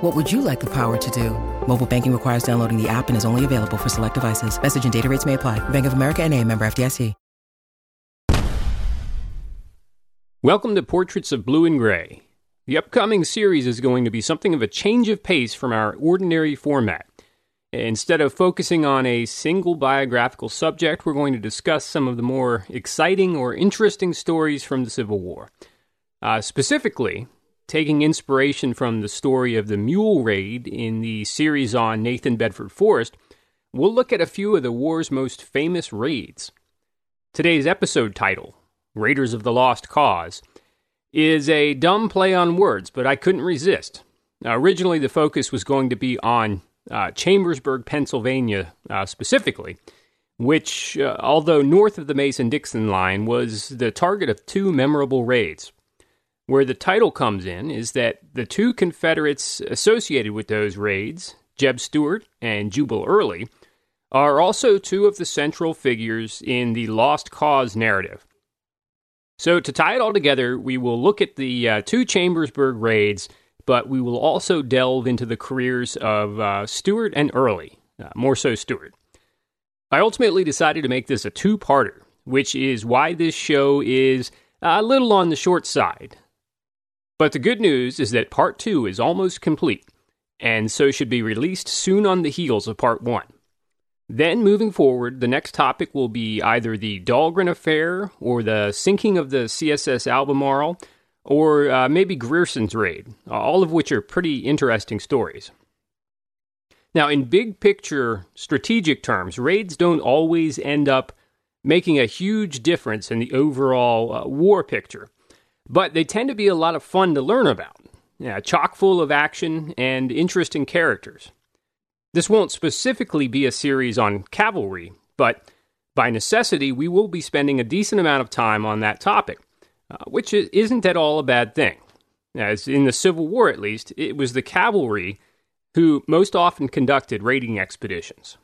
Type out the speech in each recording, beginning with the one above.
What would you like the power to do? Mobile banking requires downloading the app and is only available for select devices. Message and data rates may apply. Bank of America and a member FDIC. Welcome to Portraits of Blue and Gray. The upcoming series is going to be something of a change of pace from our ordinary format. Instead of focusing on a single biographical subject, we're going to discuss some of the more exciting or interesting stories from the Civil War. Uh, specifically, taking inspiration from the story of the Mule Raid in the series on Nathan Bedford Forrest, we'll look at a few of the war's most famous raids. Today's episode title, Raiders of the Lost Cause, is a dumb play on words, but I couldn't resist. Now, originally, the focus was going to be on uh, Chambersburg, Pennsylvania, uh, specifically, which, uh, although north of the Mason Dixon line, was the target of two memorable raids. Where the title comes in is that the two Confederates associated with those raids, Jeb Stuart and Jubal Early, are also two of the central figures in the Lost Cause narrative. So, to tie it all together, we will look at the uh, two Chambersburg raids, but we will also delve into the careers of uh, Stuart and Early, uh, more so Stuart. I ultimately decided to make this a two parter, which is why this show is a little on the short side. But the good news is that part two is almost complete, and so should be released soon on the heels of part one. Then, moving forward, the next topic will be either the Dahlgren affair or the sinking of the CSS Albemarle or uh, maybe Grierson's raid, all of which are pretty interesting stories. Now, in big picture strategic terms, raids don't always end up making a huge difference in the overall uh, war picture, but they tend to be a lot of fun to learn about, yeah, chock full of action and interesting characters. This won't specifically be a series on cavalry, but by necessity, we will be spending a decent amount of time on that topic, uh, which isn't at all a bad thing. As in the Civil War, at least, it was the cavalry who most often conducted raiding expeditions.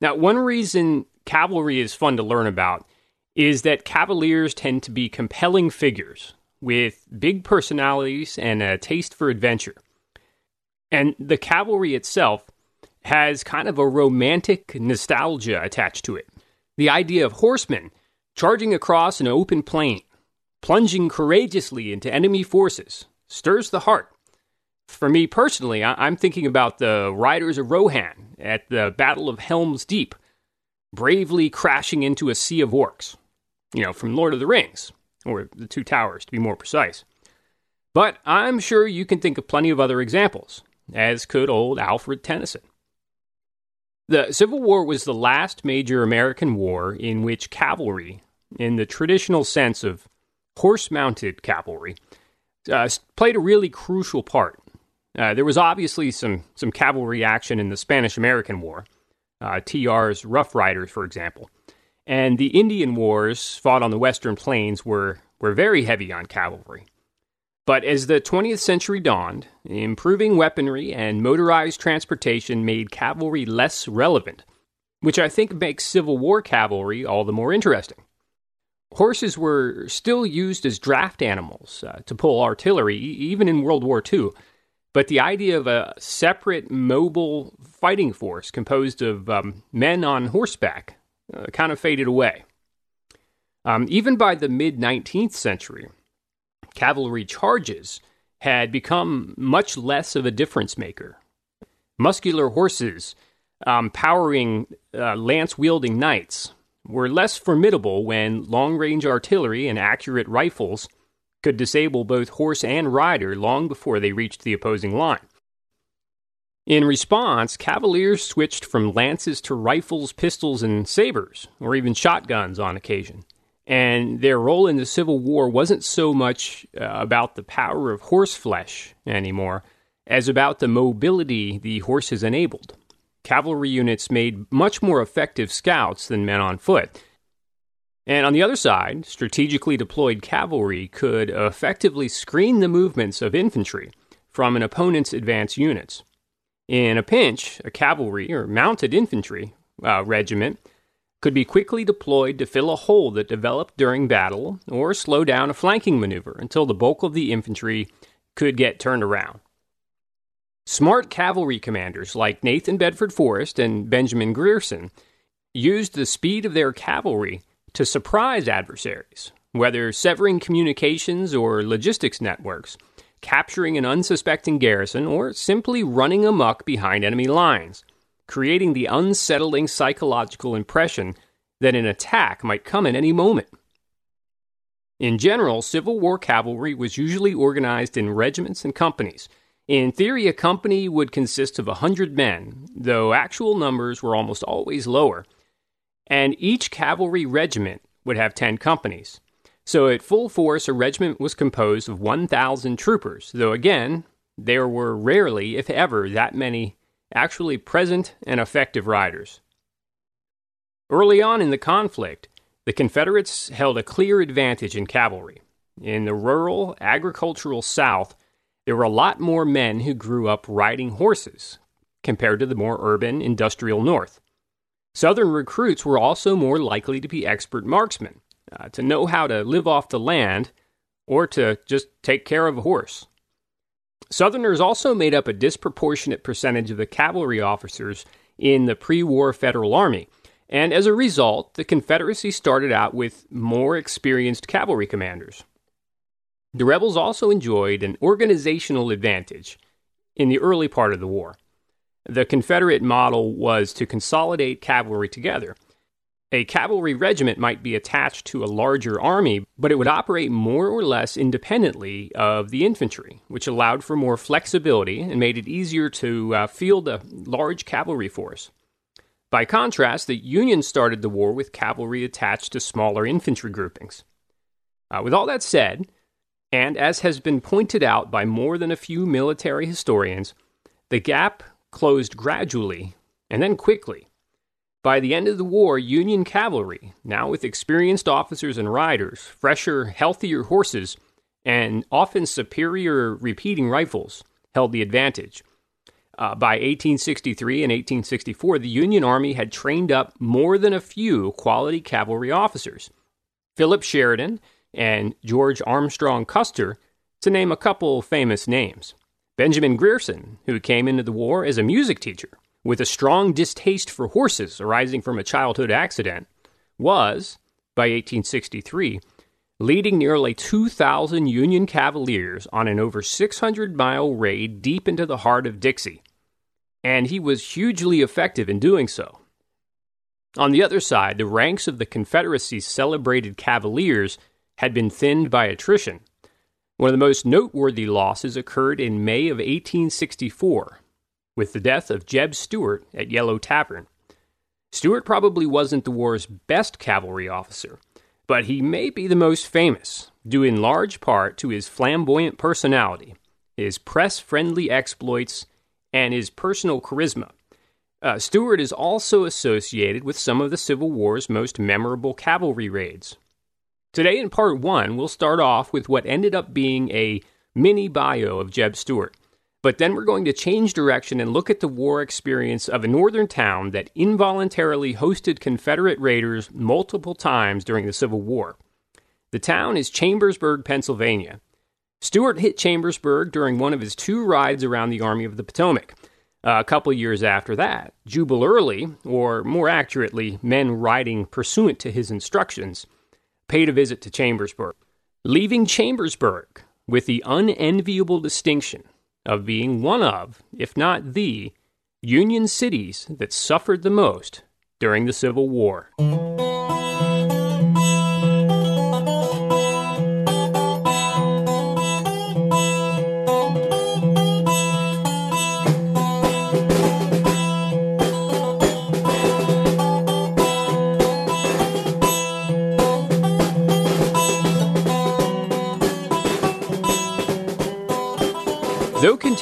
Now, one reason cavalry is fun to learn about is that cavaliers tend to be compelling figures with big personalities and a taste for adventure. And the cavalry itself has kind of a romantic nostalgia attached to it. The idea of horsemen charging across an open plain, plunging courageously into enemy forces, stirs the heart. For me personally, I'm thinking about the riders of Rohan at the Battle of Helm's Deep, bravely crashing into a sea of orcs. You know, from Lord of the Rings, or the Two Towers to be more precise. But I'm sure you can think of plenty of other examples as could old Alfred Tennyson. The Civil War was the last major American war in which cavalry, in the traditional sense of horse mounted cavalry, uh, played a really crucial part. Uh, there was obviously some, some cavalry action in the Spanish American War, uh, TR's Rough Riders, for example. And the Indian Wars fought on the Western Plains were, were very heavy on cavalry. But as the 20th century dawned, improving weaponry and motorized transportation made cavalry less relevant, which I think makes Civil War cavalry all the more interesting. Horses were still used as draft animals uh, to pull artillery, even in World War II, but the idea of a separate mobile fighting force composed of um, men on horseback uh, kind of faded away. Um, even by the mid 19th century, cavalry charges had become much less of a difference maker. Muscular horses um, powering uh, lance wielding knights were less formidable when long range artillery and accurate rifles could disable both horse and rider long before they reached the opposing line. In response, cavaliers switched from lances to rifles, pistols, and sabers, or even shotguns on occasion. And their role in the Civil War wasn't so much uh, about the power of horseflesh anymore as about the mobility the horses enabled. Cavalry units made much more effective scouts than men on foot. And on the other side, strategically deployed cavalry could effectively screen the movements of infantry from an opponent's advance units. In a pinch, a cavalry or mounted infantry uh, regiment could be quickly deployed to fill a hole that developed during battle or slow down a flanking maneuver until the bulk of the infantry could get turned around. Smart cavalry commanders like Nathan Bedford Forrest and Benjamin Grierson used the speed of their cavalry to surprise adversaries, whether severing communications or logistics networks capturing an unsuspecting garrison, or simply running amuck behind enemy lines, creating the unsettling psychological impression that an attack might come at any moment. In general, Civil War cavalry was usually organized in regiments and companies. In theory, a company would consist of a hundred men, though actual numbers were almost always lower, and each cavalry regiment would have ten companies. So at full force, a regiment was composed of 1,000 troopers, though again, there were rarely, if ever, that many actually present and effective riders. Early on in the conflict, the Confederates held a clear advantage in cavalry. In the rural, agricultural South, there were a lot more men who grew up riding horses compared to the more urban, industrial North. Southern recruits were also more likely to be expert marksmen, uh, to know how to live off the land or to just take care of a horse. Southerners also made up a disproportionate percentage of the cavalry officers in the pre war Federal Army, and as a result, the Confederacy started out with more experienced cavalry commanders. The rebels also enjoyed an organizational advantage in the early part of the war. The Confederate model was to consolidate cavalry together a cavalry regiment might be attached to a larger army, but it would operate more or less independently of the infantry, which allowed for more flexibility and made it easier to uh, field a large cavalry force. By contrast, the Union started the war with cavalry attached to smaller infantry groupings. Uh, with all that said, and as has been pointed out by more than a few military historians, the gap closed gradually and then quickly by the end of the war, Union cavalry, now with experienced officers and riders, fresher, healthier horses, and often superior repeating rifles, held the advantage. Uh, by 1863 and 1864, the Union Army had trained up more than a few quality cavalry officers. Philip Sheridan and George Armstrong Custer, to name a couple famous names. Benjamin Grierson, who came into the war as a music teacher, with a strong distaste for horses arising from a childhood accident, was, by 1863, leading nearly 2,000 Union Cavaliers on an over 600 mile raid deep into the heart of Dixie. And he was hugely effective in doing so. On the other side, the ranks of the Confederacy's celebrated Cavaliers had been thinned by attrition. One of the most noteworthy losses occurred in May of 1864 with the death of Jeb Stuart at Yellow Tavern. Stuart probably wasn't the war's best cavalry officer, but he may be the most famous, due in large part to his flamboyant personality, his press friendly exploits, and his personal charisma. Uh, Stuart is also associated with some of the Civil War's most memorable cavalry raids. Today, in part one, we'll start off with what ended up being a mini bio of Jeb Stuart. But then we're going to change direction and look at the war experience of a northern town that involuntarily hosted Confederate raiders multiple times during the Civil War. The town is Chambersburg, Pennsylvania. Stuart hit Chambersburg during one of his two rides around the Army of the Potomac. Uh, a couple years after that, Jubal Early, or more accurately, men riding pursuant to his instructions, paid a visit to Chambersburg, leaving Chambersburg with the unenviable distinction of being one of, if not the, Union cities that suffered the most during the Civil War.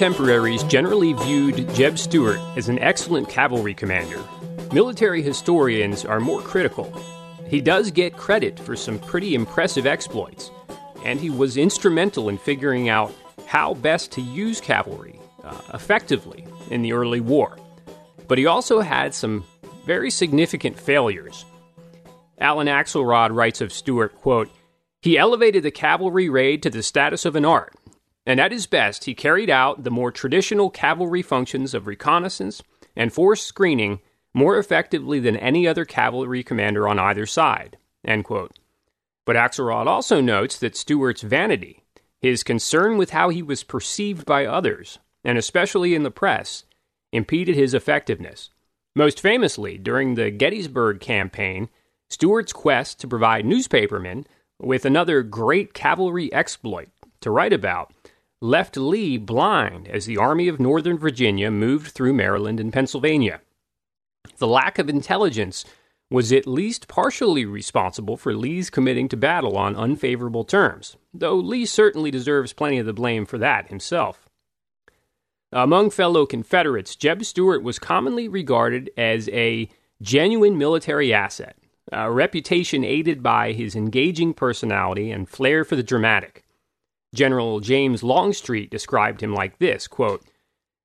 Contemporaries generally viewed Jeb Stuart as an excellent cavalry commander, military historians are more critical. He does get credit for some pretty impressive exploits, and he was instrumental in figuring out how best to use cavalry uh, effectively in the early war. But he also had some very significant failures. Alan Axelrod writes of Stuart, quote, he elevated the cavalry raid to the status of an art, and at his best, he carried out the more traditional cavalry functions of reconnaissance and force screening more effectively than any other cavalry commander on either side. But Axelrod also notes that Stuart's vanity, his concern with how he was perceived by others, and especially in the press, impeded his effectiveness. Most famously, during the Gettysburg campaign, Stuart's quest to provide newspapermen with another great cavalry exploit to write about left Lee blind as the Army of Northern Virginia moved through Maryland and Pennsylvania. The lack of intelligence was at least partially responsible for Lee's committing to battle on unfavorable terms, though Lee certainly deserves plenty of the blame for that himself. Among fellow Confederates, Jeb Stuart was commonly regarded as a genuine military asset, a reputation aided by his engaging personality and flair for the dramatic. General James Longstreet described him like this quote,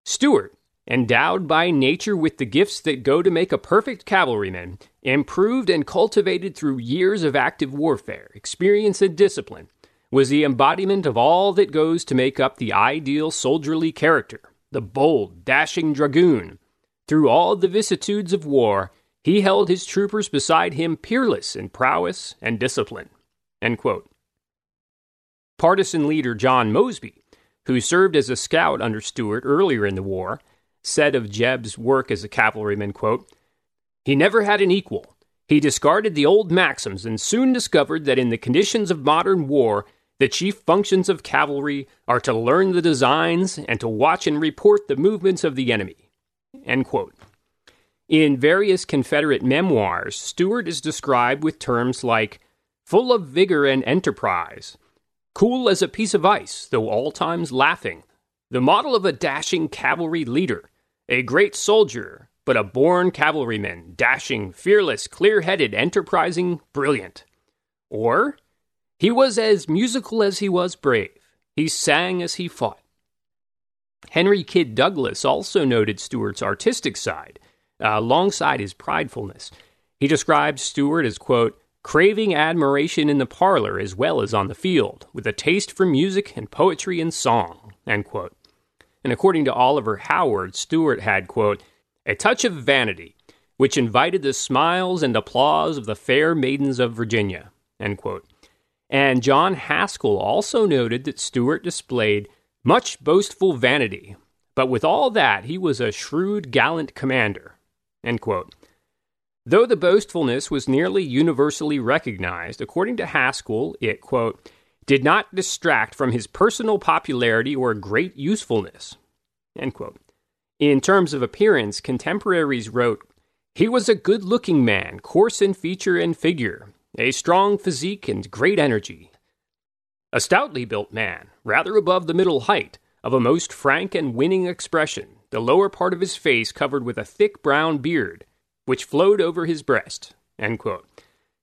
Stuart, endowed by nature with the gifts that go to make a perfect cavalryman, improved and cultivated through years of active warfare, experience, and discipline, was the embodiment of all that goes to make up the ideal soldierly character, the bold, dashing dragoon. Through all the vicissitudes of war, he held his troopers beside him peerless in prowess and discipline. Partisan leader John Mosby, who served as a scout under Stuart earlier in the war, said of Jeb's work as a cavalryman, quote, He never had an equal. He discarded the old maxims and soon discovered that in the conditions of modern war, the chief functions of cavalry are to learn the designs and to watch and report the movements of the enemy. In various Confederate memoirs, Stuart is described with terms like full of vigor and enterprise, cool as a piece of ice, though all times laughing, the model of a dashing cavalry leader, a great soldier, but a born cavalryman, dashing, fearless, clear headed, enterprising, brilliant. Or, he was as musical as he was brave. He sang as he fought. Henry Kyd Douglas also noted Stuart's artistic side, uh, alongside his pridefulness. He described Stuart as, quote, craving admiration in the parlor as well as on the field, with a taste for music and poetry and song. And according to Oliver Howard, Stuart had, quote, a touch of vanity, which invited the smiles and applause of the fair maidens of Virginia. And John Haskell also noted that Stuart displayed much boastful vanity, but with all that, he was a shrewd, gallant commander. Though the boastfulness was nearly universally recognized, according to Haskell, it, quote, did not distract from his personal popularity or great usefulness. In terms of appearance, contemporaries wrote, He was a good looking man, coarse in feature and figure, a strong physique and great energy. A stoutly built man, rather above the middle height, of a most frank and winning expression, the lower part of his face covered with a thick brown beard which flowed over his breast.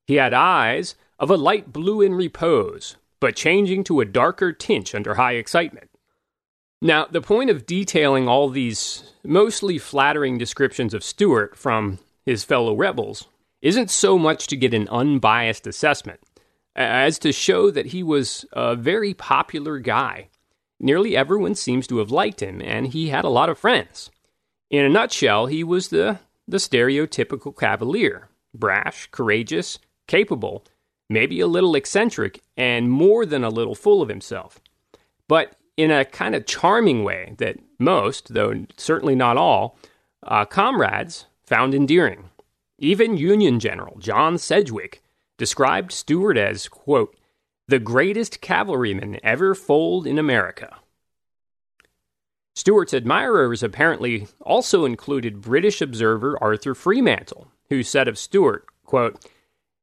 He had eyes of a light blue in repose, but changing to a darker tinge under high excitement. Now, the point of detailing all these mostly flattering descriptions of Stuart from his fellow rebels isn't so much to get an unbiased assessment as to show that he was a very popular guy. Nearly everyone seems to have liked him, and he had a lot of friends. In a nutshell, he was the the stereotypical cavalier brash, courageous, capable, maybe a little eccentric, and more than a little full of himself. But in a kind of charming way that most, though certainly not all, uh, comrades found endearing. Even Union General John Sedgwick described Stuart as, quote, the greatest cavalryman ever foaled in America. Stuart's admirers apparently also included British observer Arthur Fremantle, who said of Stuart, quote,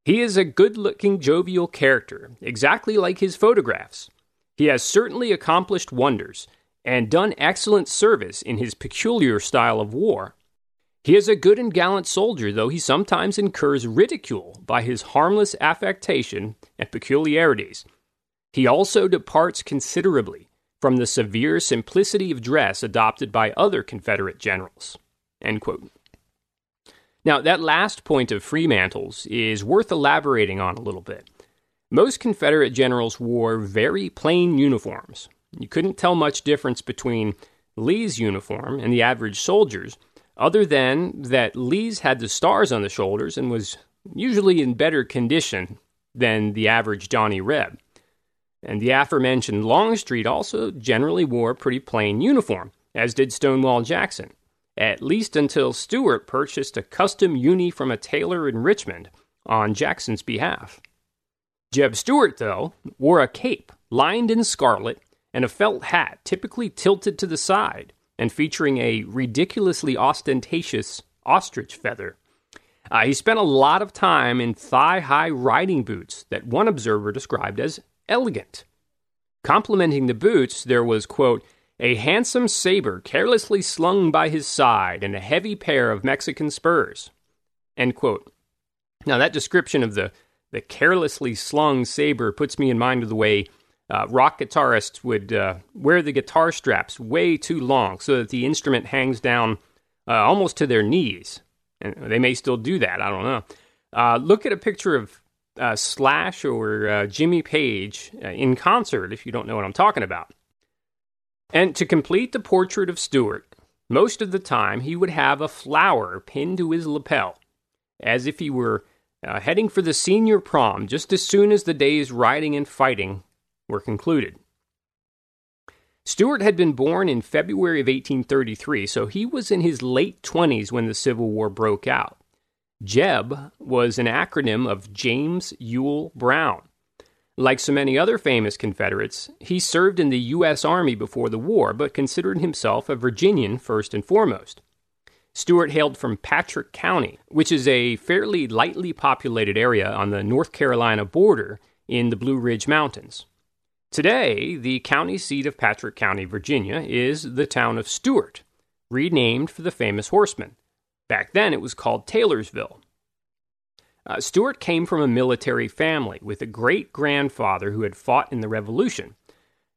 He is a good looking, jovial character, exactly like his photographs. He has certainly accomplished wonders, and done excellent service in his peculiar style of war. He is a good and gallant soldier, though he sometimes incurs ridicule by his harmless affectation and peculiarities. He also departs considerably from the severe simplicity of dress adopted by other Confederate generals. Now, that last point of Fremantle's is worth elaborating on a little bit. Most Confederate generals wore very plain uniforms. You couldn't tell much difference between Lee's uniform and the average soldier's, other than that Lee's had the stars on the shoulders and was usually in better condition than the average Johnny Reb. And the aforementioned Longstreet also generally wore a pretty plain uniform, as did Stonewall Jackson, at least until Stuart purchased a custom uni from a tailor in Richmond on Jackson's behalf. Jeb Stuart, though, wore a cape lined in scarlet and a felt hat typically tilted to the side and featuring a ridiculously ostentatious ostrich feather. Uh, he spent a lot of time in thigh high riding boots that one observer described as elegant. Complementing the boots, there was, quote, a handsome saber carelessly slung by his side and a heavy pair of Mexican spurs. End quote. Now, that description of the, the carelessly slung saber puts me in mind of the way uh, rock guitarists would uh, wear the guitar straps way too long so that the instrument hangs down uh, almost to their knees. And they may still do that. I don't know. Uh, look at a picture of uh, Slash or uh, Jimmy Page in concert if you don't know what I'm talking about. And to complete the portrait of Stuart, most of the time he would have a flower pinned to his lapel, as if he were heading for the senior prom just as soon as the day's riding and fighting were concluded. Stuart had been born in February of 1833, so he was in his late 20s when the Civil War broke out. JEB was an acronym of James Ewell Brown. Like so many other famous Confederates, he served in the U.S. Army before the war, but considered himself a Virginian first and foremost. Stuart hailed from Patrick County, which is a fairly lightly populated area on the North Carolina border in the Blue Ridge Mountains. Today, the county seat of Patrick County, Virginia, is the town of Stuart, renamed for the famous horseman. Back then, it was called Taylorsville. Uh, Stuart came from a military family with a great grandfather who had fought in the Revolution.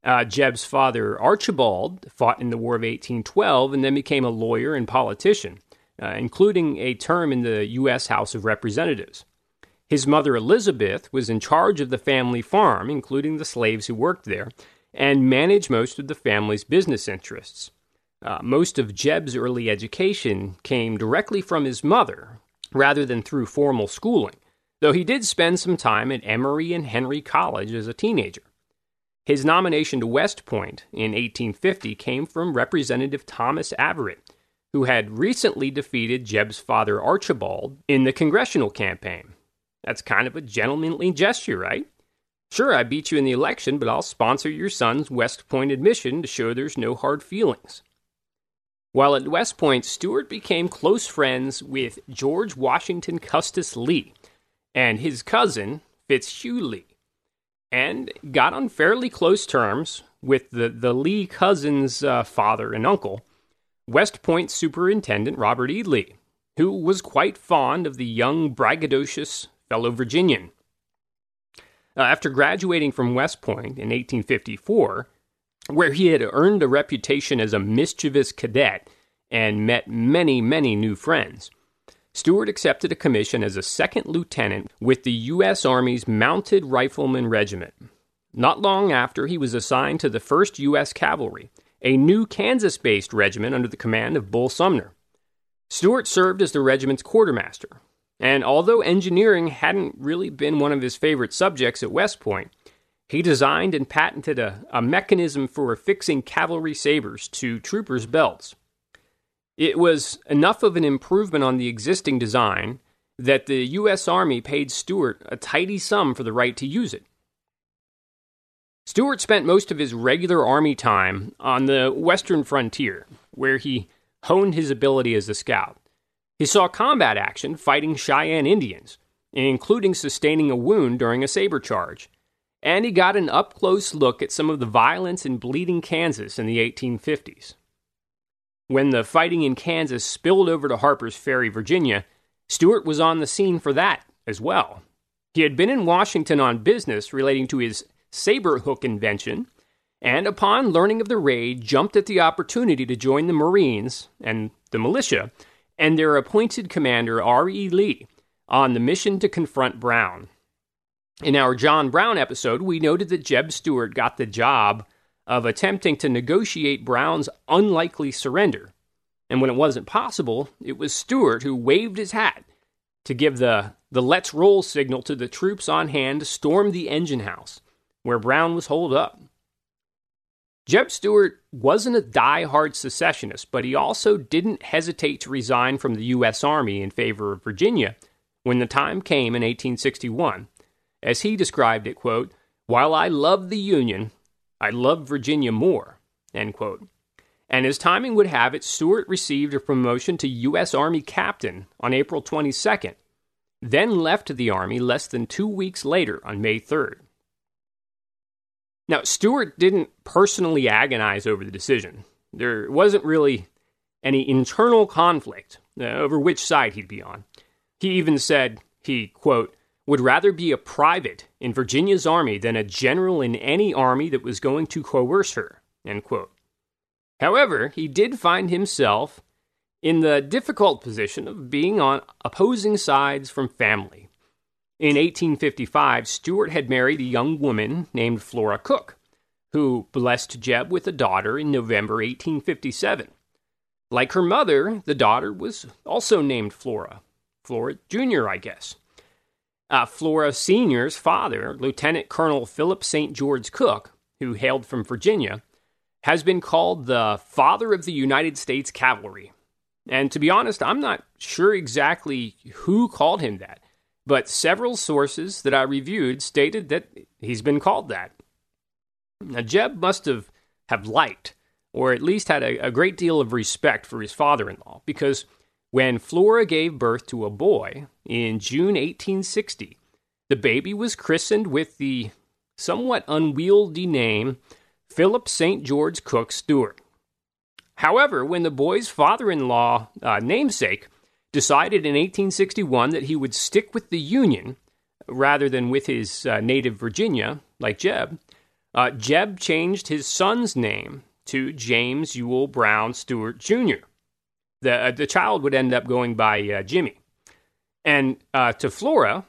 Uh, Jeb's father, Archibald, fought in the War of 1812 and then became a lawyer and politician, uh, including a term in the U.S. House of Representatives. His mother Elizabeth was in charge of the family farm, including the slaves who worked there, and managed most of the family's business interests. Uh, most of Jeb's early education came directly from his mother, rather than through formal schooling, though he did spend some time at Emory and Henry College as a teenager. His nomination to West Point in 1850 came from Representative Thomas Averett, who had recently defeated Jeb's father Archibald in the congressional campaign. That's kind of a gentlemanly gesture, right? Sure, I beat you in the election, but I'll sponsor your son's West Point admission to show there's no hard feelings. While at West Point, Stuart became close friends with George Washington Custis Lee and his cousin, Fitzhugh Lee, and got on fairly close terms with the, the Lee cousins' uh, father and uncle, West Point Superintendent Robert E. Lee, who was quite fond of the young, braggadocious fellow Virginian. Uh, after graduating from West Point in 1854, where he had earned a reputation as a mischievous cadet and met many, many new friends, Stuart accepted a commission as a second lieutenant with the U.S. Army's Mounted Rifleman Regiment. Not long after, he was assigned to the 1st U.S. Cavalry, a new Kansas based regiment under the command of Bull Sumner. Stuart served as the regiment's quartermaster, and although engineering hadn't really been one of his favorite subjects at West Point, he designed and patented a, a mechanism for affixing cavalry sabers to troopers' belts. It was enough of an improvement on the existing design that the U.S. Army paid Stuart a tidy sum for the right to use it. Stuart spent most of his regular Army time on the western frontier, where he honed his ability as a scout. He saw combat action fighting Cheyenne Indians, including sustaining a wound during a saber charge. And he got an up close look at some of the violence in Bleeding Kansas in the 1850s. When the fighting in Kansas spilled over to Harper's Ferry, Virginia, Stuart was on the scene for that as well. He had been in Washington on business relating to his saber hook invention, and upon learning of the raid, jumped at the opportunity to join the Marines and the militia and their appointed commander, R.E. Lee, on the mission to confront Brown. In our John Brown episode, we noted that Jeb Stuart got the job of attempting to negotiate Brown's unlikely surrender. And when it wasn't possible, it was Stuart who waved his hat to give the, the let's roll signal to the troops on hand to storm the engine house, where Brown was holed up. Jeb Stuart wasn't a die-hard secessionist, but he also didn't hesitate to resign from the U.S. Army in favor of Virginia when the time came in 1861. As he described it, quote, While I love the Union, I love Virginia more, end quote. And as timing would have it, Stuart received a promotion to U.S. Army captain on April 22nd, then left the Army less than two weeks later on May 3rd. Now, Stuart didn't personally agonize over the decision. There wasn't really any internal conflict uh, over which side he'd be on. He even said he, quote, would rather be a private in Virginia's army than a general in any army that was going to coerce her. However, he did find himself in the difficult position of being on opposing sides from family. In 1855, Stuart had married a young woman named Flora Cooke, who blessed Jeb with a daughter in November 1857. Like her mother, the daughter was also named Flora. Flora Jr., I guess. Uh, Flora Sr.'s father, Lieutenant Colonel Philip St. George Cooke, who hailed from Virginia, has been called the father of the United States Cavalry. And to be honest, I'm not sure exactly who called him that, but several sources that I reviewed stated that he's been called that. Now, Jeb must have, have liked, or at least had a, a great deal of respect for his father in law, because when Flora gave birth to a boy in June 1860, the baby was christened with the somewhat unwieldy name Philip St. George Cooke Stuart. However, when the boy's father in law, uh, namesake, decided in 1861 that he would stick with the Union rather than with his uh, native Virginia, like Jeb, uh, Jeb changed his son's name to James Ewell Brown Stuart Jr the uh, the child would end up going by uh, Jimmy. And uh, to Flora,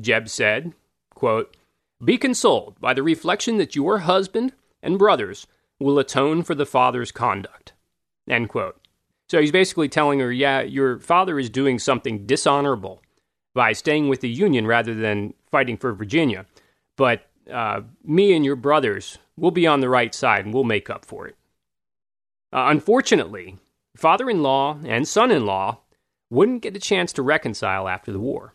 Jeb said, quote, Be consoled by the reflection that your husband and brothers will atone for the father's conduct. End quote. So he's basically telling her, yeah, your father is doing something dishonorable by staying with the Union rather than fighting for Virginia. But uh, me and your brothers will be on the right side and we'll make up for it. Uh, unfortunately, father in law and son in law wouldn't get a chance to reconcile after the war.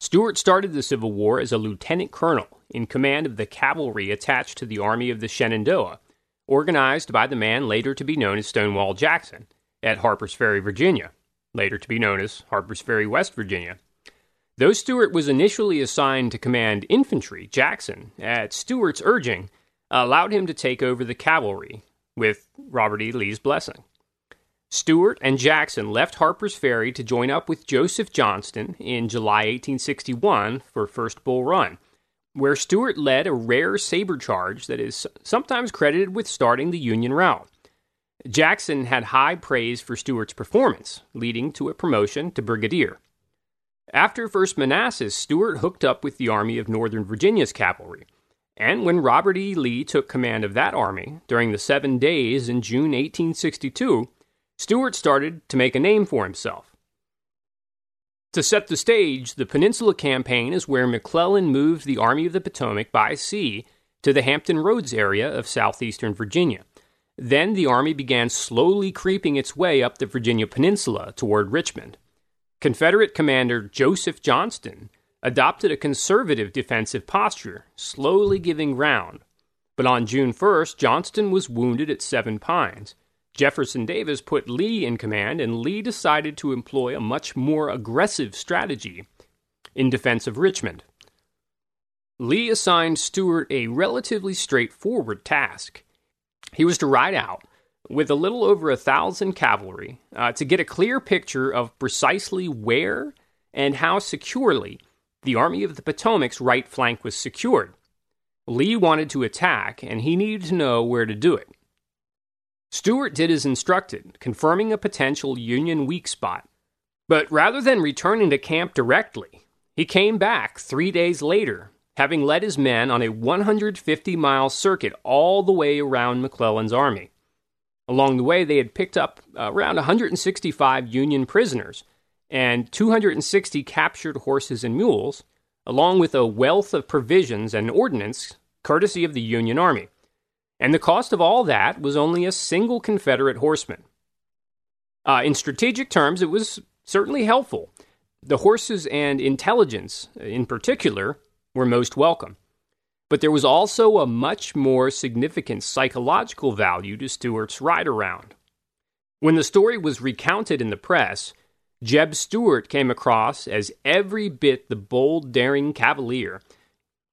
Stuart started the Civil War as a lieutenant colonel in command of the cavalry attached to the Army of the Shenandoah, organized by the man later to be known as Stonewall Jackson at Harper's Ferry, Virginia, later to be known as Harper's Ferry, West Virginia. Though Stuart was initially assigned to command infantry, Jackson, at Stuart's urging, allowed him to take over the cavalry with Robert E. Lee's blessing. Stuart and Jackson left Harper's Ferry to join up with Joseph Johnston in July 1861 for First Bull Run, where Stuart led a rare saber charge that is sometimes credited with starting the Union route. Jackson had high praise for Stuart's performance, leading to a promotion to brigadier. After First Manassas, Stuart hooked up with the Army of Northern Virginia's cavalry, and when Robert E. Lee took command of that army during the Seven Days in June 1862, Stuart started to make a name for himself. To set the stage, the Peninsula Campaign is where McClellan moved the Army of the Potomac by sea to the Hampton Roads area of southeastern Virginia. Then the Army began slowly creeping its way up the Virginia Peninsula toward Richmond. Confederate Commander Joseph Johnston adopted a conservative defensive posture, slowly giving ground. But on June 1st, Johnston was wounded at Seven Pines. Jefferson Davis put Lee in command, and Lee decided to employ a much more aggressive strategy in defense of Richmond. Lee assigned Stuart a relatively straightforward task. He was to ride out with a little over a thousand cavalry uh, to get a clear picture of precisely where and how securely the Army of the Potomac's right flank was secured. Lee wanted to attack, and he needed to know where to do it. Stuart did as instructed, confirming a potential Union weak spot. But rather than returning to camp directly, he came back three days later, having led his men on a 150 mile circuit all the way around McClellan's army. Along the way, they had picked up uh, around 165 Union prisoners and 260 captured horses and mules, along with a wealth of provisions and ordnance courtesy of the Union Army and the cost of all that was only a single Confederate horseman. Uh, in strategic terms, it was certainly helpful. The horses and intelligence, in particular, were most welcome. But there was also a much more significant psychological value to Stuart's ride around. When the story was recounted in the press, Jeb Stuart came across as every bit the bold, daring cavalier.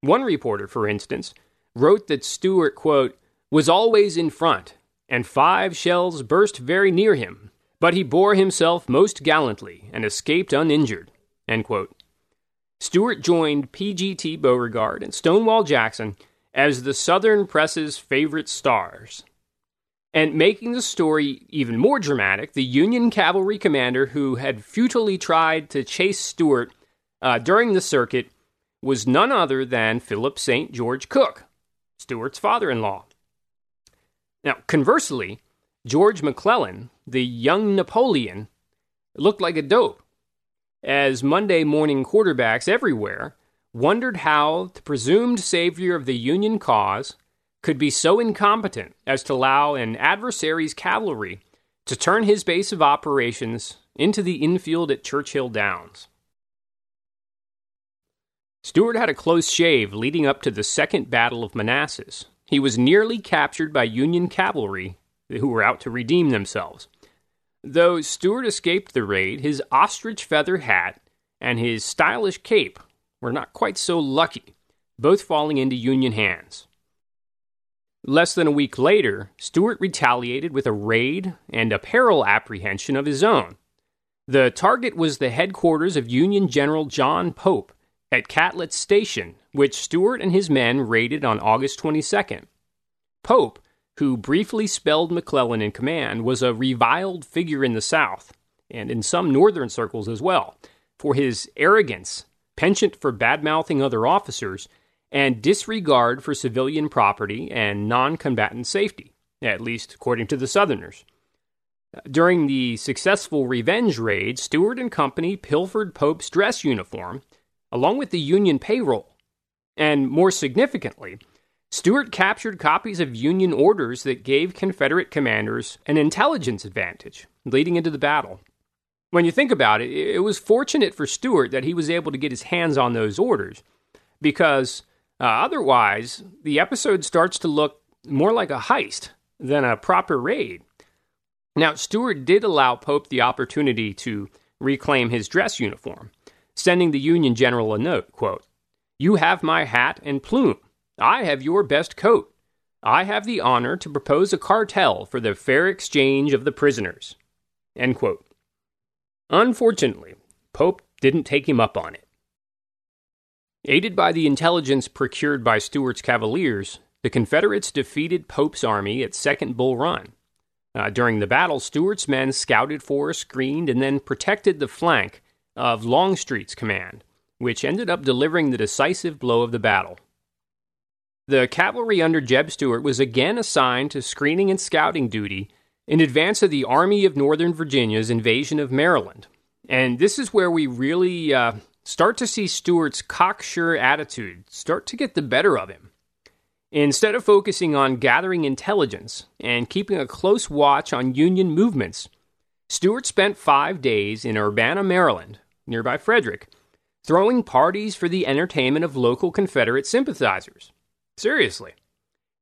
One reporter, for instance, wrote that Stuart, quote, was always in front, and five shells burst very near him, but he bore himself most gallantly and escaped uninjured. Stuart joined P.G.T. Beauregard and Stonewall Jackson as the Southern press's favorite stars. And making the story even more dramatic, the Union cavalry commander who had futilely tried to chase Stuart uh, during the circuit was none other than Philip St. George Cooke, Stuart's father in law. Now, conversely, George McClellan, the young Napoleon, looked like a dope, as Monday morning quarterbacks everywhere wondered how the presumed savior of the Union cause could be so incompetent as to allow an adversary's cavalry to turn his base of operations into the infield at Churchill Downs. Stuart had a close shave leading up to the Second Battle of Manassas, he was nearly captured by Union cavalry who were out to redeem themselves. Though Stuart escaped the raid, his ostrich feather hat and his stylish cape were not quite so lucky, both falling into Union hands. Less than a week later, Stuart retaliated with a raid and a peril apprehension of his own. The target was the headquarters of Union General John Pope at Catlett's Station which Stuart and his men raided on August 22nd. Pope, who briefly spelled McClellan in command, was a reviled figure in the South, and in some northern circles as well, for his arrogance, penchant for badmouthing other officers, and disregard for civilian property and non combatant safety, at least according to the Southerners. During the successful revenge raid, Stuart and company pilfered Pope's dress uniform, along with the Union payroll, and more significantly, Stuart captured copies of Union orders that gave Confederate commanders an intelligence advantage leading into the battle. When you think about it, it was fortunate for Stuart that he was able to get his hands on those orders because uh, otherwise the episode starts to look more like a heist than a proper raid. Now, Stuart did allow Pope the opportunity to reclaim his dress uniform, sending the Union general a note, quote, you have my hat and plume. I have your best coat. I have the honor to propose a cartel for the fair exchange of the prisoners. Unfortunately, Pope didn't take him up on it. Aided by the intelligence procured by Stuart's cavaliers, the Confederates defeated Pope's army at Second Bull Run. Uh, during the battle, Stuart's men scouted for, screened, and then protected the flank of Longstreet's command which ended up delivering the decisive blow of the battle. The cavalry under Jeb Stuart was again assigned to screening and scouting duty in advance of the Army of Northern Virginia's invasion of Maryland, And this is where we really uh, start to see Stuart's cocksure attitude start to get the better of him. Instead of focusing on gathering intelligence and keeping a close watch on Union movements, Stuart spent five days in Urbana, Maryland, nearby Frederick, throwing parties for the entertainment of local Confederate sympathizers. Seriously.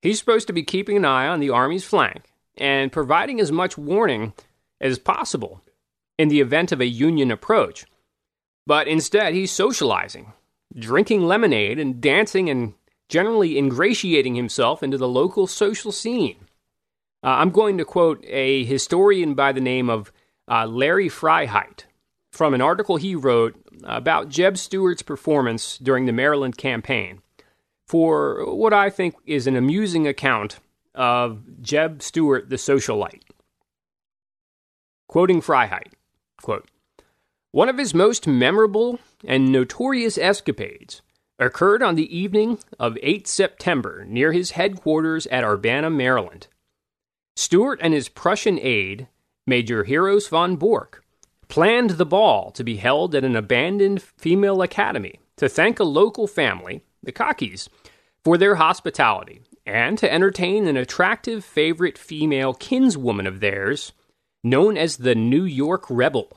He's supposed to be keeping an eye on the Army's flank and providing as much warning as possible in the event of a Union approach. But instead, he's socializing, drinking lemonade, and dancing and generally ingratiating himself into the local social scene. Uh, I'm going to quote a historian by the name of uh, Larry Freiheit from an article he wrote about Jeb Stuart's performance during the Maryland campaign for what I think is an amusing account of Jeb Stuart the socialite. Quoting Freiheit, quote, One of his most memorable and notorious escapades occurred on the evening of 8 September near his headquarters at Urbana, Maryland. Stuart and his Prussian aide Major Heros von Borcke, planned the ball to be held at an abandoned female academy to thank a local family, the Cockeys, for their hospitality and to entertain an attractive favorite female kinswoman of theirs, known as the New York Rebel.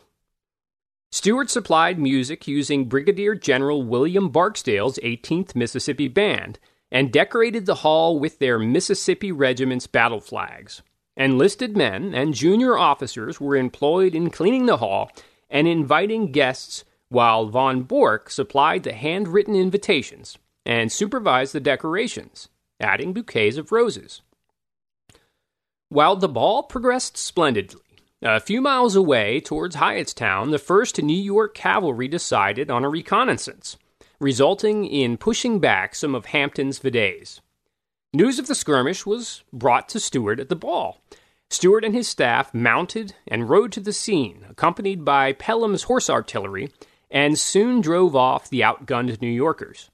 Stuart supplied music using Brigadier General William Barksdale's 18th Mississippi Band and decorated the hall with their Mississippi Regiment's battle flags. Enlisted men and junior officers were employed in cleaning the hall and inviting guests, while von Borcke supplied the handwritten invitations and supervised the decorations, adding bouquets of roses. While the ball progressed splendidly, a few miles away towards Hyattstown, the 1st New York Cavalry decided on a reconnaissance, resulting in pushing back some of Hampton's vedettes. News of the skirmish was brought to Stuart at the ball. Stuart and his staff mounted and rode to the scene, accompanied by Pelham's horse artillery, and soon drove off the outgunned New Yorkers.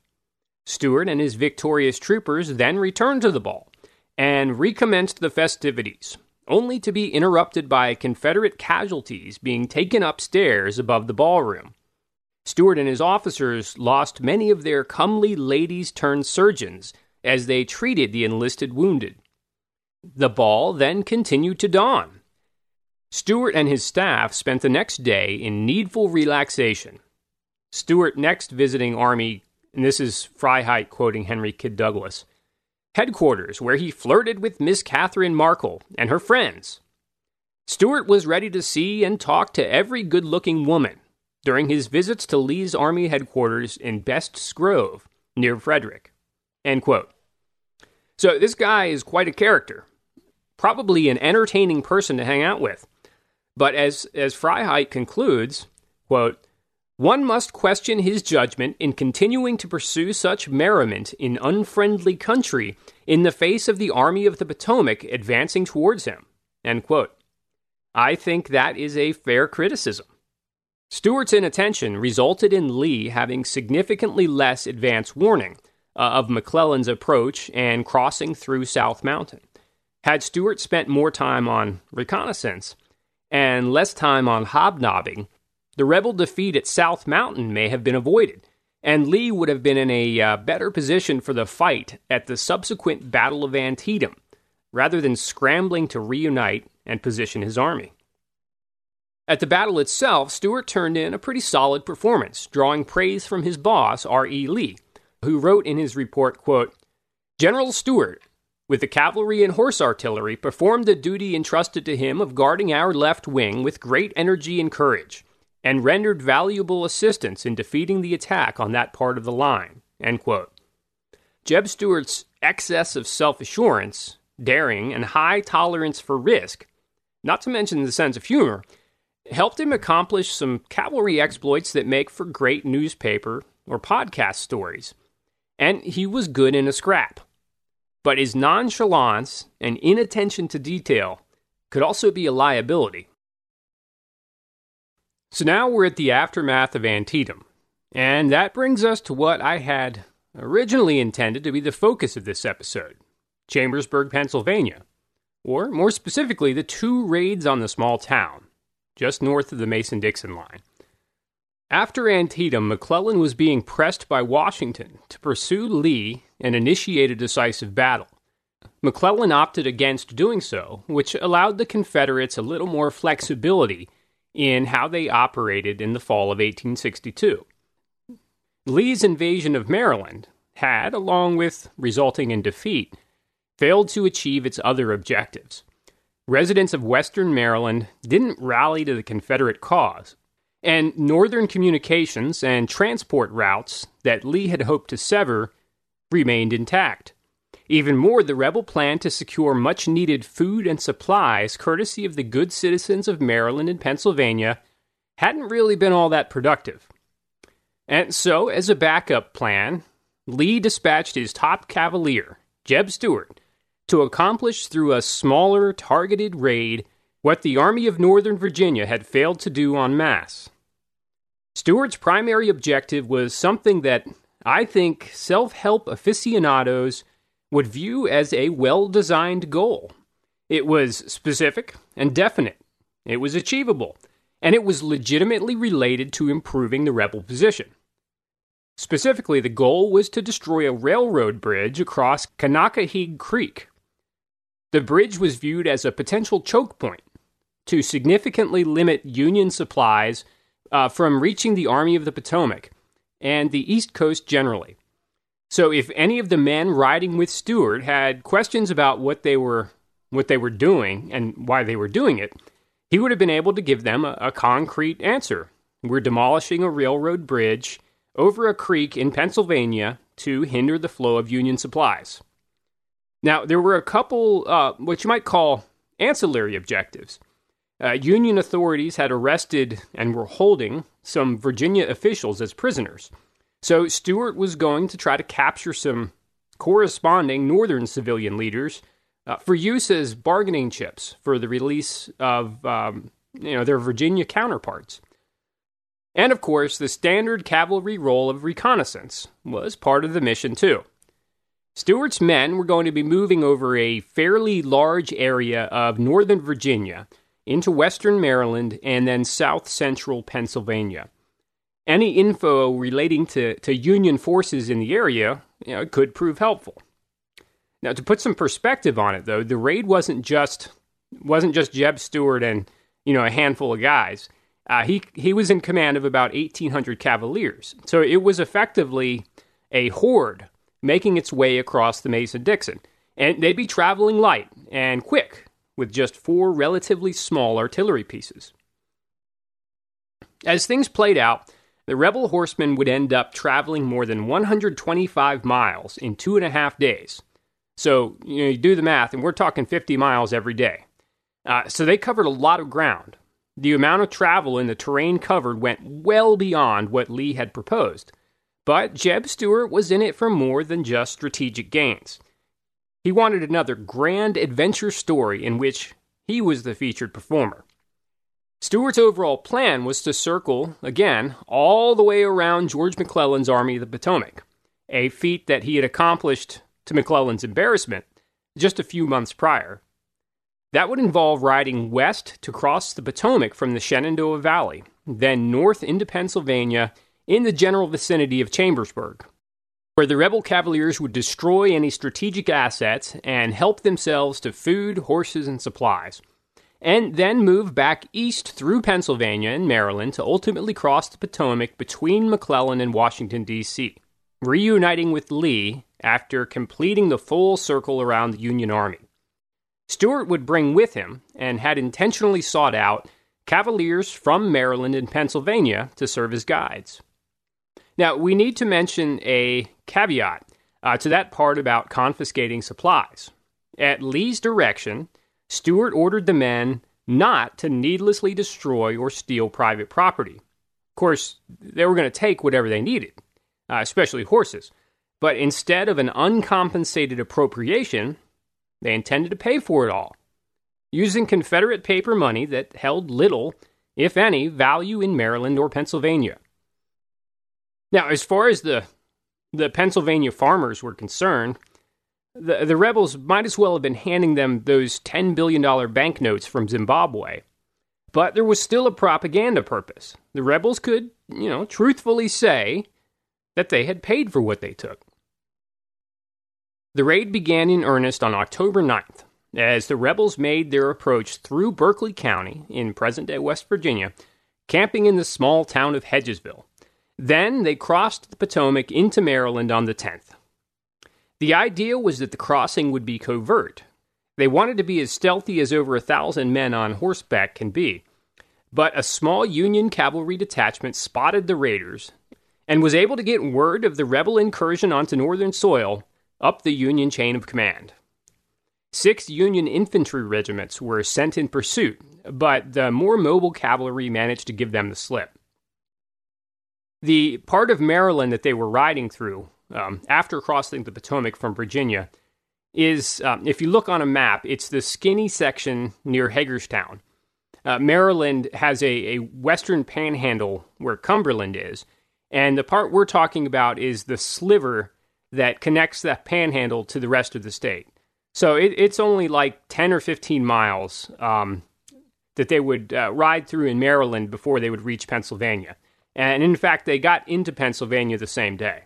Stuart and his victorious troopers then returned to the ball and recommenced the festivities, only to be interrupted by Confederate casualties being taken upstairs above the ballroom. Stuart and his officers lost many of their comely ladies turned surgeons as they treated the enlisted wounded. The ball then continued to dawn. Stuart and his staff spent the next day in needful relaxation. Stuart next visiting Army, and this is Freiheit quoting Henry Kyd Douglas, headquarters where he flirted with Miss Catherine Markell and her friends. Stuart was ready to see and talk to every good looking woman during his visits to Lee's Army headquarters in Best's Grove, near Frederick. End quote. So this guy is quite a character, probably an entertaining person to hang out with. But as as Freiheit concludes, quote, one must question his judgment in continuing to pursue such merriment in unfriendly country in the face of the Army of the Potomac advancing towards him. End quote. I think that is a fair criticism. Stuart's inattention resulted in Lee having significantly less advance warning, uh, of McClellan's approach and crossing through South Mountain. Had Stuart spent more time on reconnaissance and less time on hobnobbing, the rebel defeat at South Mountain may have been avoided, and Lee would have been in a uh, better position for the fight at the subsequent Battle of Antietam, rather than scrambling to reunite and position his army. At the battle itself, Stuart turned in a pretty solid performance, drawing praise from his boss, R.E. Lee, who wrote in his report, quote, General Stuart, with the cavalry and horse artillery, performed the duty entrusted to him of guarding our left wing with great energy and courage, and rendered valuable assistance in defeating the attack on that part of the line. Jeb Stuart's excess of self assurance, daring, and high tolerance for risk, not to mention the sense of humor, helped him accomplish some cavalry exploits that make for great newspaper or podcast stories and he was good in a scrap. But his nonchalance and inattention to detail could also be a liability. So now we're at the aftermath of Antietam, and that brings us to what I had originally intended to be the focus of this episode Chambersburg, Pennsylvania, or more specifically, the two raids on the small town, just north of the Mason Dixon line. After Antietam, McClellan was being pressed by Washington to pursue Lee and initiate a decisive battle. McClellan opted against doing so, which allowed the Confederates a little more flexibility in how they operated in the fall of 1862. Lee's invasion of Maryland had, along with resulting in defeat, failed to achieve its other objectives. Residents of Western Maryland didn't rally to the Confederate cause, and Northern communications and transport routes that Lee had hoped to sever remained intact. Even more, the rebel plan to secure much needed food and supplies, courtesy of the good citizens of Maryland and Pennsylvania, hadn't really been all that productive. And so, as a backup plan, Lee dispatched his top cavalier, Jeb Stuart, to accomplish through a smaller, targeted raid what the Army of Northern Virginia had failed to do en masse. Stuart's primary objective was something that I think self help aficionados would view as a well designed goal. It was specific and definite, it was achievable, and it was legitimately related to improving the rebel position. Specifically, the goal was to destroy a railroad bridge across Conococheague Creek. The bridge was viewed as a potential choke point to significantly limit Union supplies uh, from reaching the Army of the Potomac and the East Coast generally. So, if any of the men riding with Stuart had questions about what they were what they were doing and why they were doing it, he would have been able to give them a, a concrete answer. We're demolishing a railroad bridge over a creek in Pennsylvania to hinder the flow of Union supplies. Now, there were a couple, uh, what you might call ancillary objectives. Uh, Union authorities had arrested and were holding some Virginia officials as prisoners. So Stuart was going to try to capture some corresponding Northern civilian leaders uh, for use as bargaining chips for the release of um, you know their Virginia counterparts. And of course, the standard cavalry role of reconnaissance was part of the mission, too. Stuart's men were going to be moving over a fairly large area of northern Virginia into western Maryland and then south central Pennsylvania. Any info relating to, to Union forces in the area you know, could prove helpful. Now, to put some perspective on it, though, the raid wasn't just wasn't just Jeb Stuart and you know a handful of guys. Uh, he he was in command of about 1,800 Cavaliers, so it was effectively a horde making its way across the Mason Dixon, and they'd be traveling light and quick with just four relatively small artillery pieces. As things played out, the rebel horsemen would end up traveling more than 125 miles in two and a half days. So you know you do the math, and we're talking 50 miles every day. Uh, so they covered a lot of ground. The amount of travel and the terrain covered went well beyond what Lee had proposed. But Jeb Stuart was in it for more than just strategic gains. He wanted another grand adventure story in which he was the featured performer. Stuart's overall plan was to circle, again, all the way around George McClellan's Army of the Potomac, a feat that he had accomplished to McClellan's embarrassment just a few months prior. That would involve riding west to cross the Potomac from the Shenandoah Valley, then north into Pennsylvania in the general vicinity of Chambersburg, where the rebel cavaliers would destroy any strategic assets and help themselves to food, horses, and supplies, and then move back east through Pennsylvania and Maryland to ultimately cross the Potomac between McClellan and Washington, D.C., reuniting with Lee after completing the full circle around the Union Army. Stuart would bring with him, and had intentionally sought out, cavaliers from Maryland and Pennsylvania to serve as guides. Now, we need to mention a caveat uh, to that part about confiscating supplies. At Lee's direction, Stuart ordered the men not to needlessly destroy or steal private property. Of course, they were going to take whatever they needed, uh, especially horses. But instead of an uncompensated appropriation, they intended to pay for it all, using Confederate paper money that held little, if any, value in Maryland or Pennsylvania. Now, as far as the the Pennsylvania farmers were concerned, the, the rebels might as well have been handing them those $10 billion banknotes from Zimbabwe. But there was still a propaganda purpose. The rebels could you know, truthfully say that they had paid for what they took. The raid began in earnest on October 9th as the rebels made their approach through Berkeley County in present day West Virginia, camping in the small town of Hedgesville. Then they crossed the Potomac into Maryland on the 10th. The idea was that the crossing would be covert. They wanted to be as stealthy as over a thousand men on horseback can be. But a small Union cavalry detachment spotted the raiders and was able to get word of the rebel incursion onto northern soil up the Union chain of command. Six Union infantry regiments were sent in pursuit, but the more mobile cavalry managed to give them the slip. The part of Maryland that they were riding through um, after crossing the Potomac from Virginia is, um, if you look on a map, it's the skinny section near Hagerstown. Uh, Maryland has a, a western panhandle where Cumberland is, and the part we're talking about is the sliver that connects that panhandle to the rest of the state. So it, it's only like 10 or 15 miles um, that they would uh, ride through in Maryland before they would reach Pennsylvania. And in fact, they got into Pennsylvania the same day.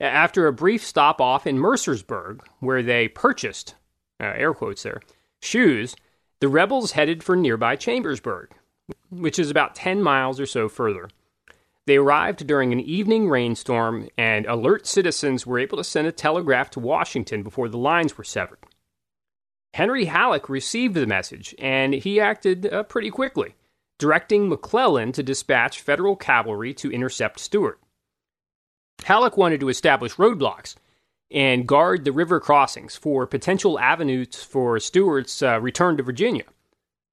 After a brief stop off in Mercersburg, where they purchased, uh, air quotes there, shoes, the rebels headed for nearby Chambersburg, which is about 10 miles or so further. They arrived during an evening rainstorm, and alert citizens were able to send a telegraph to Washington before the lines were severed. Henry Halleck received the message, and he acted uh, pretty quickly, directing McClellan to dispatch federal cavalry to intercept Stuart. Halleck wanted to establish roadblocks and guard the river crossings for potential avenues for Stuart's uh, return to Virginia.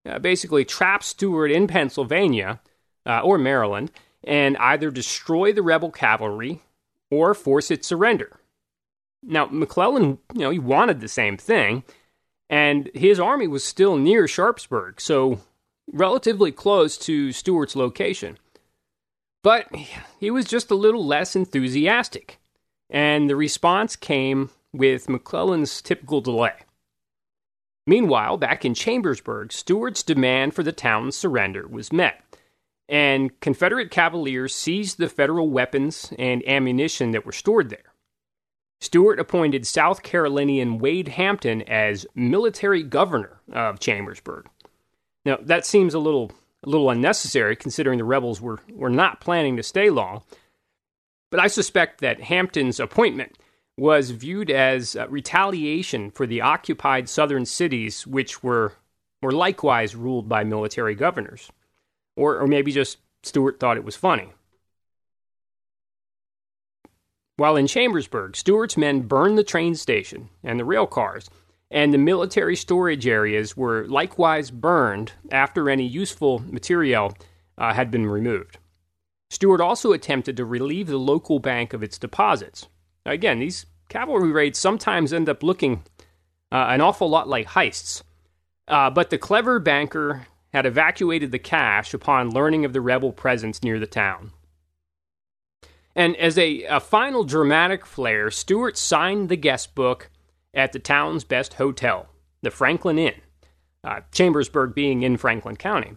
Uh, basically, trap Stuart in Pennsylvania uh, or Maryland and either destroy the rebel cavalry or force its surrender. Now, McClellan, you know, he wanted the same thing, and his army was still near Sharpsburg, so relatively close to Stuart's location. But he was just a little less enthusiastic, and the response came with McClellan's typical delay. Meanwhile, back in Chambersburg, Stuart's demand for the town's surrender was met and Confederate Cavaliers seized the federal weapons and ammunition that were stored there. Stuart appointed South Carolinian Wade Hampton as military governor of Chambersburg. Now, that seems a little a little unnecessary considering the rebels were, were not planning to stay long, but I suspect that Hampton's appointment was viewed as uh, retaliation for the occupied southern cities which were were likewise ruled by military governors. Or, or maybe just Stuart thought it was funny. While in Chambersburg, Stuart's men burned the train station and the rail cars, and the military storage areas were likewise burned after any useful material uh, had been removed. Stuart also attempted to relieve the local bank of its deposits. Again, these cavalry raids sometimes end up looking uh, an awful lot like heists. Uh, but the clever banker had evacuated the cash upon learning of the rebel presence near the town. And as a, a final dramatic flair, Stuart signed the guest book at the town's best hotel, the Franklin Inn, uh, Chambersburg being in Franklin County.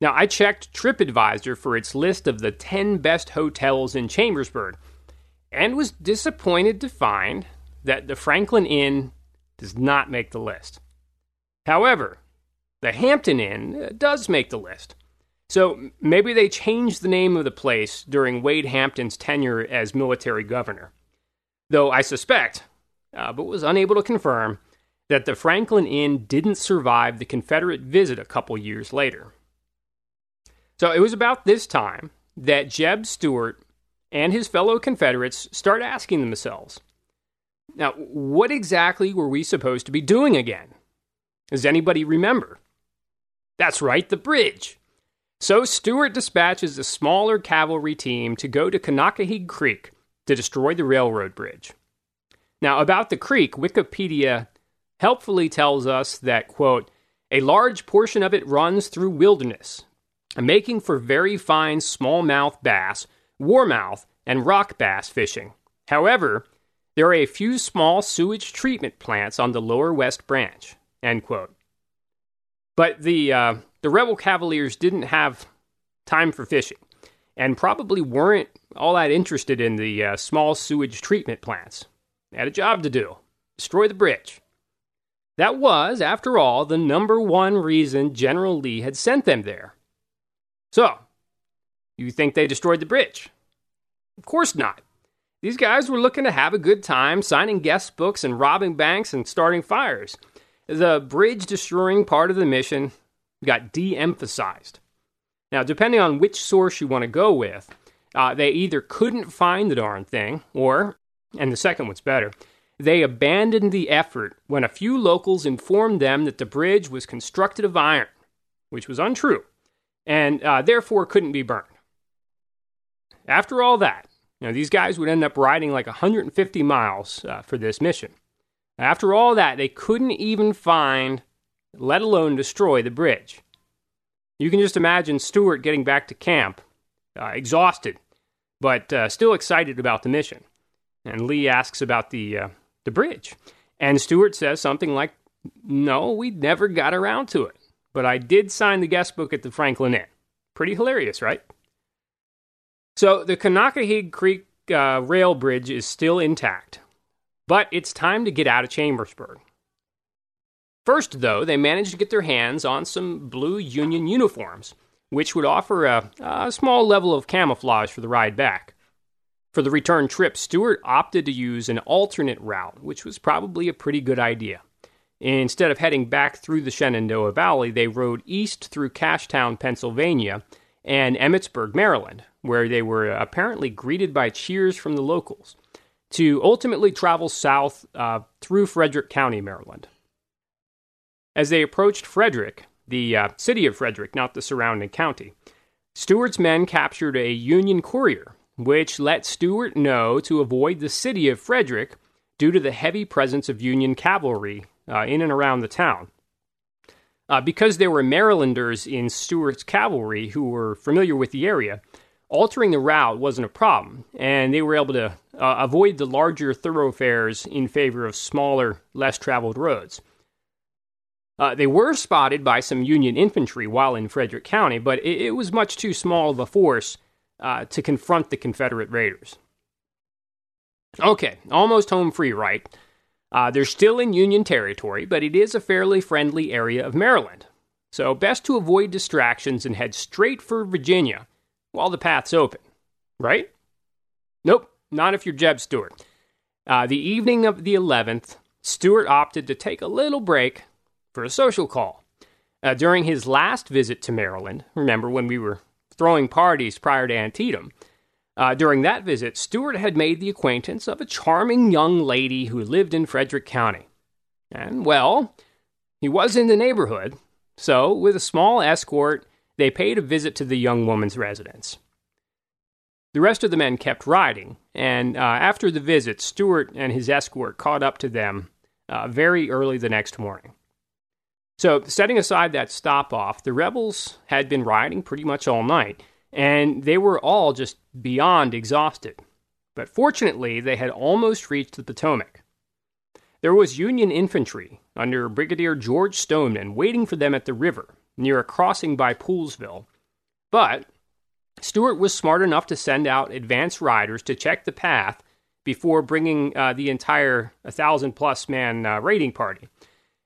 Now, I checked TripAdvisor for its list of the 10 best hotels in Chambersburg and was disappointed to find that the Franklin Inn does not make the list. However, the Hampton Inn uh, does make the list. So maybe they changed the name of the place during Wade Hampton's tenure as military governor. Though I suspect, uh, but was unable to confirm, that the Franklin Inn didn't survive the Confederate visit a couple years later. So it was about this time that Jeb Stuart and his fellow Confederates start asking themselves now, what exactly were we supposed to be doing again? Does anybody remember? That's right, the bridge. So Stuart dispatches a smaller cavalry team to go to Conococheague Creek to destroy the railroad bridge. Now, about the creek, Wikipedia helpfully tells us that, quote, a large portion of it runs through wilderness, making for very fine smallmouth bass, warmouth, and rock bass fishing. However, there are a few small sewage treatment plants on the lower west branch. End quote. But the uh, the rebel cavaliers didn't have time for fishing, and probably weren't all that interested in the uh, small sewage treatment plants. Had a job to do destroy the bridge. That was, after all, the number one reason General Lee had sent them there. So, you think they destroyed the bridge? Of course not. These guys were looking to have a good time, signing guest books and robbing banks and starting fires. The bridge destroying part of the mission got de emphasized. Now, depending on which source you want to go with, uh, they either couldn't find the darn thing, or, and the second one's better, they abandoned the effort when a few locals informed them that the bridge was constructed of iron, which was untrue, and uh, therefore couldn't be burned. After all that, you know, these guys would end up riding like 150 miles uh, for this mission. After all that, they couldn't even find, let alone destroy, the bridge. You can just imagine Stuart getting back to camp, uh, exhausted, but uh, still excited about the mission. And Lee asks about the, uh, the bridge. And Stuart says something like, No, we never got around to it, but I did sign the guest book at the Franklin Inn. Pretty hilarious, right? So the Conococheague Creek uh, rail bridge is still intact, but it's time to get out of Chambersburg. First, though, they managed to get their hands on some blue Union uniforms, which would offer a, a small level of camouflage for the ride back. For the return trip, Stuart opted to use an alternate route, which was probably a pretty good idea. Instead of heading back through the Shenandoah Valley, they rode east through Cashtown, Pennsylvania, and Emmitsburg, Maryland, where they were apparently greeted by cheers from the locals, to ultimately travel south uh, through Frederick County, Maryland. As they approached Frederick, the uh, city of Frederick, not the surrounding county, Stuart's men captured a Union courier which let Stuart know to avoid the city of Frederick due to the heavy presence of Union cavalry uh, in and around the town. Uh, because there were Marylanders in Stuart's cavalry who were familiar with the area, altering the route wasn't a problem, and they were able to uh, avoid the larger thoroughfares in favor of smaller, less traveled roads. Uh, they were spotted by some Union infantry while in Frederick County, but it, it was much too small of a force uh, to confront the Confederate raiders. Okay, almost home free, right? Uh, they're still in Union territory, but it is a fairly friendly area of Maryland. So, best to avoid distractions and head straight for Virginia while the path's open, right? Nope, not if you're Jeb Stuart. Uh, the evening of the 11th, Stuart opted to take a little break for a social call. Uh, during his last visit to Maryland, remember when we were throwing parties prior to Antietam. Uh, during that visit, Stuart had made the acquaintance of a charming young lady who lived in Frederick County. And, well, he was in the neighborhood, so with a small escort, they paid a visit to the young woman's residence. The rest of the men kept riding, and uh, after the visit, Stuart and his escort caught up to them uh, very early the next morning. So, setting aside that stop off, the rebels had been riding pretty much all night, and they were all just beyond exhausted. But fortunately, they had almost reached the Potomac. There was Union infantry under Brigadier George Stoneman waiting for them at the river near a crossing by Poolesville. But Stuart was smart enough to send out advance riders to check the path before bringing uh, the entire 1,000 plus man uh, raiding party.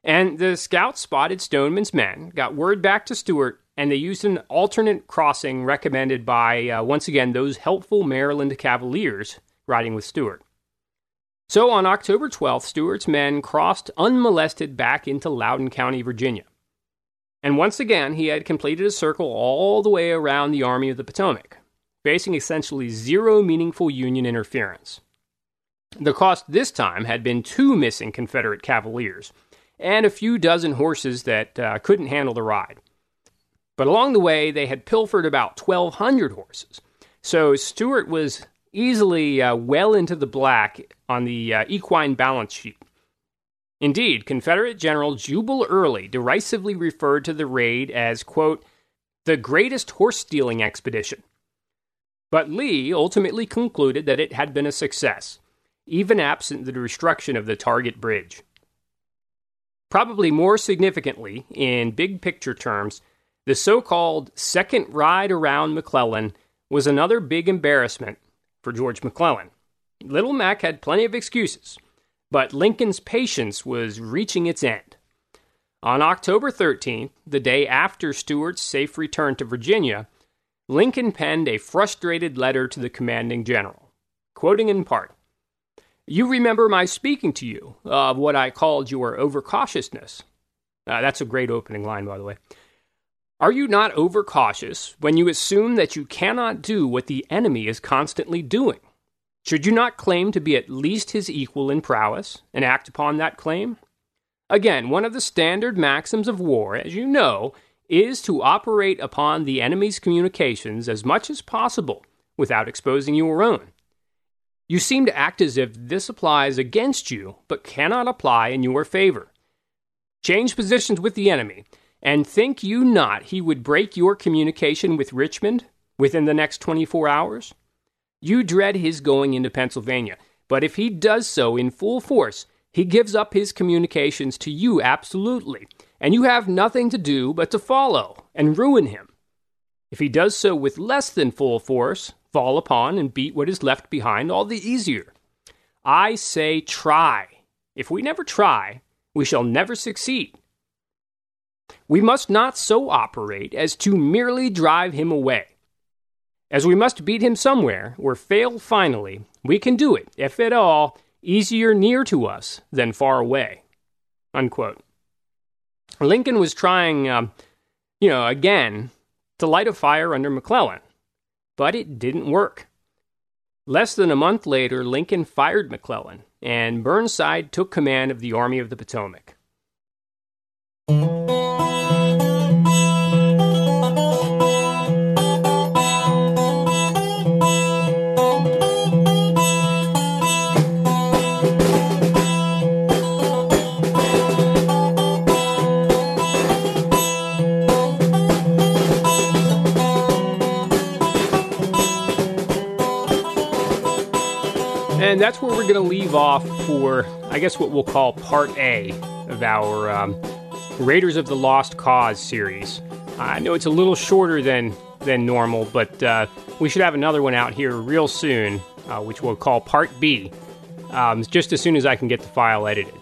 And the scouts spotted Stoneman's men, got word back to Stuart, and they used an alternate crossing recommended by, uh, once again, those helpful Maryland Cavaliers riding with Stuart. So on October 12th, Stuart's men crossed unmolested back into Loudoun County, Virginia. And once again, he had completed a circle all the way around the Army of the Potomac, facing essentially zero meaningful Union interference. The cost this time had been two missing Confederate Cavaliers, and a few dozen horses that uh, couldn't handle the ride. But along the way, they had pilfered about 1,200 horses. So Stuart was easily uh, well into the black on the uh, equine balance sheet. Indeed, Confederate General Jubal Early derisively referred to the raid as, quote, the greatest horse stealing expedition. But Lee ultimately concluded that it had been a success, even absent the destruction of the Target Bridge. Probably more significantly, in big picture terms, the so called second ride around McClellan was another big embarrassment for George McClellan. Little Mac had plenty of excuses, but Lincoln's patience was reaching its end. On October 13th, the day after Stuart's safe return to Virginia, Lincoln penned a frustrated letter to the commanding general, quoting in part You remember my speaking to you of what I called your overcautiousness. Uh, that's a great opening line, by the way. Are you not overcautious when you assume that you cannot do what the enemy is constantly doing? Should you not claim to be at least his equal in prowess and act upon that claim? Again, one of the standard maxims of war, as you know, is to operate upon the enemy's communications as much as possible without exposing your own. You seem to act as if this applies against you, but cannot apply in your favor. Change positions with the enemy, and think you not he would break your communication with Richmond within the next 24 hours? You dread his going into Pennsylvania, but if he does so in full force, he gives up his communications to you absolutely, and you have nothing to do but to follow and ruin him. If he does so with less than full force, fall upon and beat what is left behind all the easier. I say try. If we never try, we shall never succeed. We must not so operate as to merely drive him away. As we must beat him somewhere, or fail finally, we can do it, if at all, easier near to us than far away. Unquote. Lincoln was trying, um, you know, again, to light a fire under McClellan, but it didn't work. Less than a month later, Lincoln fired McClellan, and Burnside took command of the Army of the Potomac. That's where we're going to leave off for, I guess, what we'll call part A of our um, Raiders of the Lost Cause series. I know it's a little shorter than than normal, but uh, we should have another one out here real soon, uh, which we'll call Part B, um, just as soon as I can get the file edited.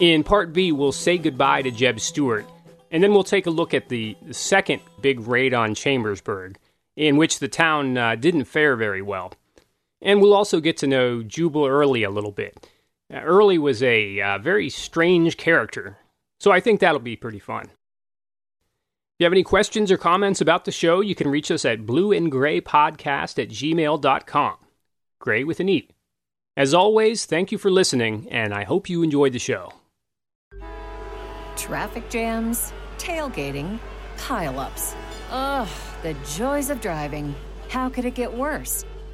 In Part B, we'll say goodbye to Jeb Stuart, and then we'll take a look at the second big raid on Chambersburg, in which the town uh, didn't fare very well. And we'll also get to know Jubal Early a little bit. Uh, Early was a uh, very strange character, so I think that'll be pretty fun. If you have any questions or comments about the show, you can reach us at blueandgraypodcast at gmail.com. Gray with an E. As always, thank you for listening, and I hope you enjoyed the show. Traffic jams, tailgating, pileups. Ugh, the joys of driving. How could it get worse?